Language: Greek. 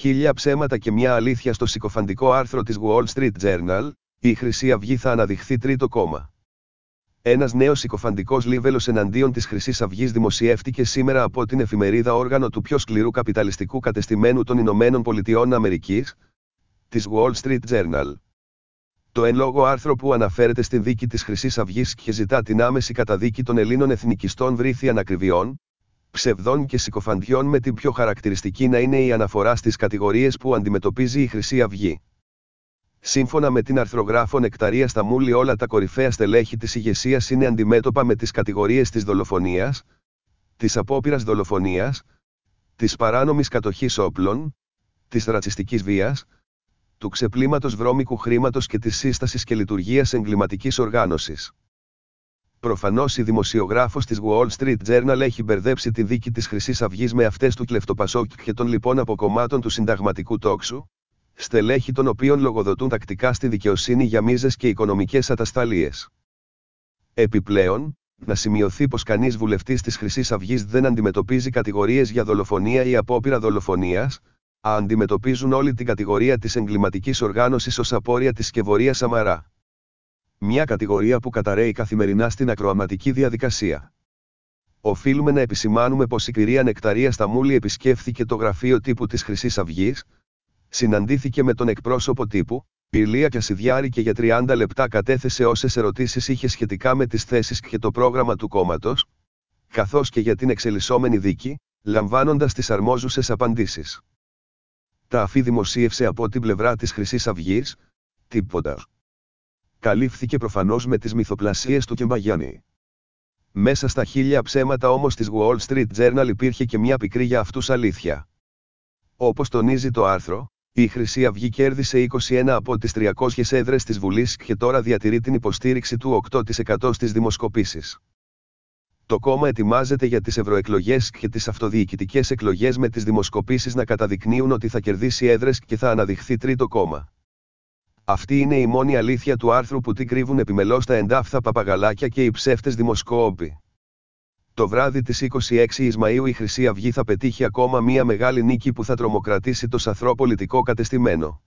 Χίλια ψέματα και μια αλήθεια στο συκοφαντικό άρθρο της Wall Street Journal, η Χρυσή Αυγή θα αναδειχθεί τρίτο κόμμα. Ένας νέος συκοφαντικός λίβελος εναντίον της Χρυσής Αυγής δημοσιεύτηκε σήμερα από την εφημερίδα όργανο του πιο σκληρού καπιταλιστικού κατεστημένου των Ηνωμένων Πολιτειών Αμερικής, της Wall Street Journal. Το εν λόγω άρθρο που αναφέρεται στην δίκη της Χρυσής Αυγής και ζητά την άμεση καταδίκη των Ελλήνων εθνικιστών βρήθη ανακριβιών, ψευδών και συκοφαντιών με την πιο χαρακτηριστική να είναι η αναφορά στις κατηγορίες που αντιμετωπίζει η Χρυσή Αυγή. Σύμφωνα με την αρθρογράφο Νεκταρία Σταμούλη όλα τα κορυφαία στελέχη της ηγεσίας είναι αντιμέτωπα με τις κατηγορίες της δολοφονίας, της απόπειρας δολοφονίας, της παράνομης κατοχής όπλων, της ρατσιστικής βίας, του ξεπλήματος βρώμικου χρήματος και της σύστασης και λειτουργίας εγκληματικής οργάνωσης. Προφανώς η δημοσιογράφος της Wall Street Journal έχει μπερδέψει τη δίκη της Χρυσής Αυγής με αυτές του κλεφτοπασόκ και των λοιπόν αποκομμάτων του συνταγματικού τόξου, στελέχη των οποίων λογοδοτούν τακτικά στη δικαιοσύνη για μίζες και οικονομικές ατασταλίες. Επιπλέον, να σημειωθεί πως κανείς βουλευτής της Χρυσής Αυγής δεν αντιμετωπίζει κατηγορίες για δολοφονία ή απόπειρα δολοφονίας, αντιμετωπίζουν όλη την κατηγορία της εγκληματικής οργάνωσης ως απόρρια της σκευωρία Σαμαρά. Μια κατηγορία που καταραίει καθημερινά στην ακροαματική διαδικασία. Οφείλουμε να επισημάνουμε πως η κυρία Νεκταρία Σταμούλη επισκέφθηκε το γραφείο τύπου της Χρυσής Αυγής, συναντήθηκε με τον εκπρόσωπο τύπου, Ηλία Κασιδιάρη και για 30 λεπτά κατέθεσε όσες ερωτήσεις είχε σχετικά με τις θέσεις και το πρόγραμμα του κόμματος, καθώς και για την εξελισσόμενη δίκη, λαμβάνοντας τις αρμόζουσες απαντήσεις. Τα αφή δημοσίευσε από την πλευρά της Χρυσής Αυγής, τίποτα καλύφθηκε προφανώς με τις μυθοπλασίες του Κεμπαγιάννη. Μέσα στα χίλια ψέματα όμως της Wall Street Journal υπήρχε και μια πικρή για αυτούς αλήθεια. Όπως τονίζει το άρθρο, η Χρυσή Αυγή κέρδισε 21 από τις 300 έδρες της Βουλής και τώρα διατηρεί την υποστήριξη του 8% στις δημοσκοπήσεις. Το κόμμα ετοιμάζεται για τις ευρωεκλογές και τις αυτοδιοικητικές εκλογές με τις δημοσκοπήσεις να καταδεικνύουν ότι θα κερδίσει έδρες και θα αναδειχθεί τρίτο κόμμα. Αυτή είναι η μόνη αλήθεια του άρθρου που τι κρύβουν επιμελώς τα εντάφθα παπαγαλάκια και οι ψεύτες δημοσκόποι. Το βράδυ της 26 Ισμαΐου η Χρυσή Αυγή θα πετύχει ακόμα μία μεγάλη νίκη που θα τρομοκρατήσει το σαθρό πολιτικό κατεστημένο.